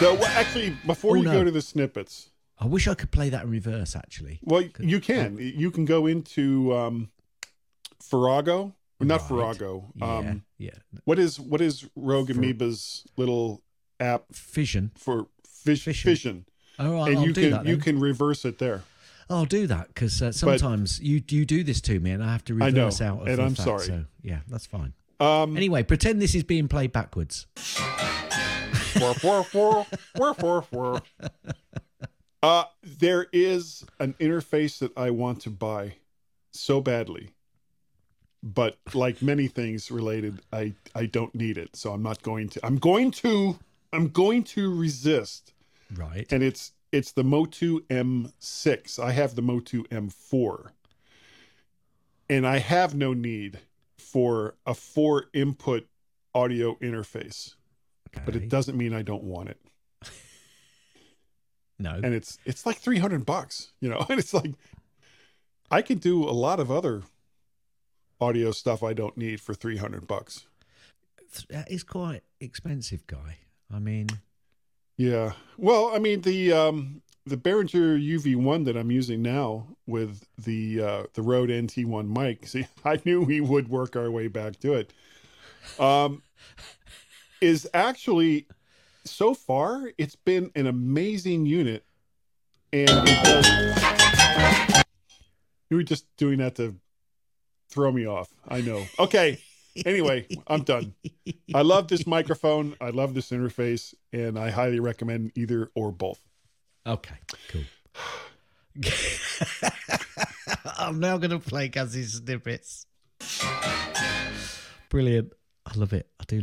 So well, actually, before Oh, you no. go to the snippets, I wish I could play that in reverse. Actually, well, you can. You can go into um, Farrago. Not Right. Farrago. yeah, Um, yeah. what is what is Rogue Fir- Amoeba's little app Fission. for fish Fission. fission? All right, and I'll you do can that. you can reverse it there. I'll do that because uh, sometimes you you do this to me, and I have to I know, reverse out. Of and I'm fact, sorry. So yeah, that's fine. Um, Anyway, pretend this is being played backwards. Uh, there is an interface that I want to buy so badly, but like many things related, I I don't need it, so I'm not going to. I'm going to. I'm going to resist, Right. and it's it's the Motu M6. I have the Motu M4, and I have no need for a four input audio interface but it doesn't mean I don't want it. No. And it's it's like 300 bucks, you know. And it's like I could do a lot of other audio stuff I don't need for 300 bucks. That is quite expensive, guy. I mean, Yeah. Well, I mean the um the Behringer UV1 that I'm using now with the uh the Rode NT1 mic. See, I knew we would work our way back to it. Um is actually so far it's been an amazing unit and it does you were just doing that to throw me off i know okay anyway i'm done i love this microphone i love this interface and i highly recommend either or both okay, cool. I'm now going to play Guzzy's snippets. Brilliant. I love it. I do.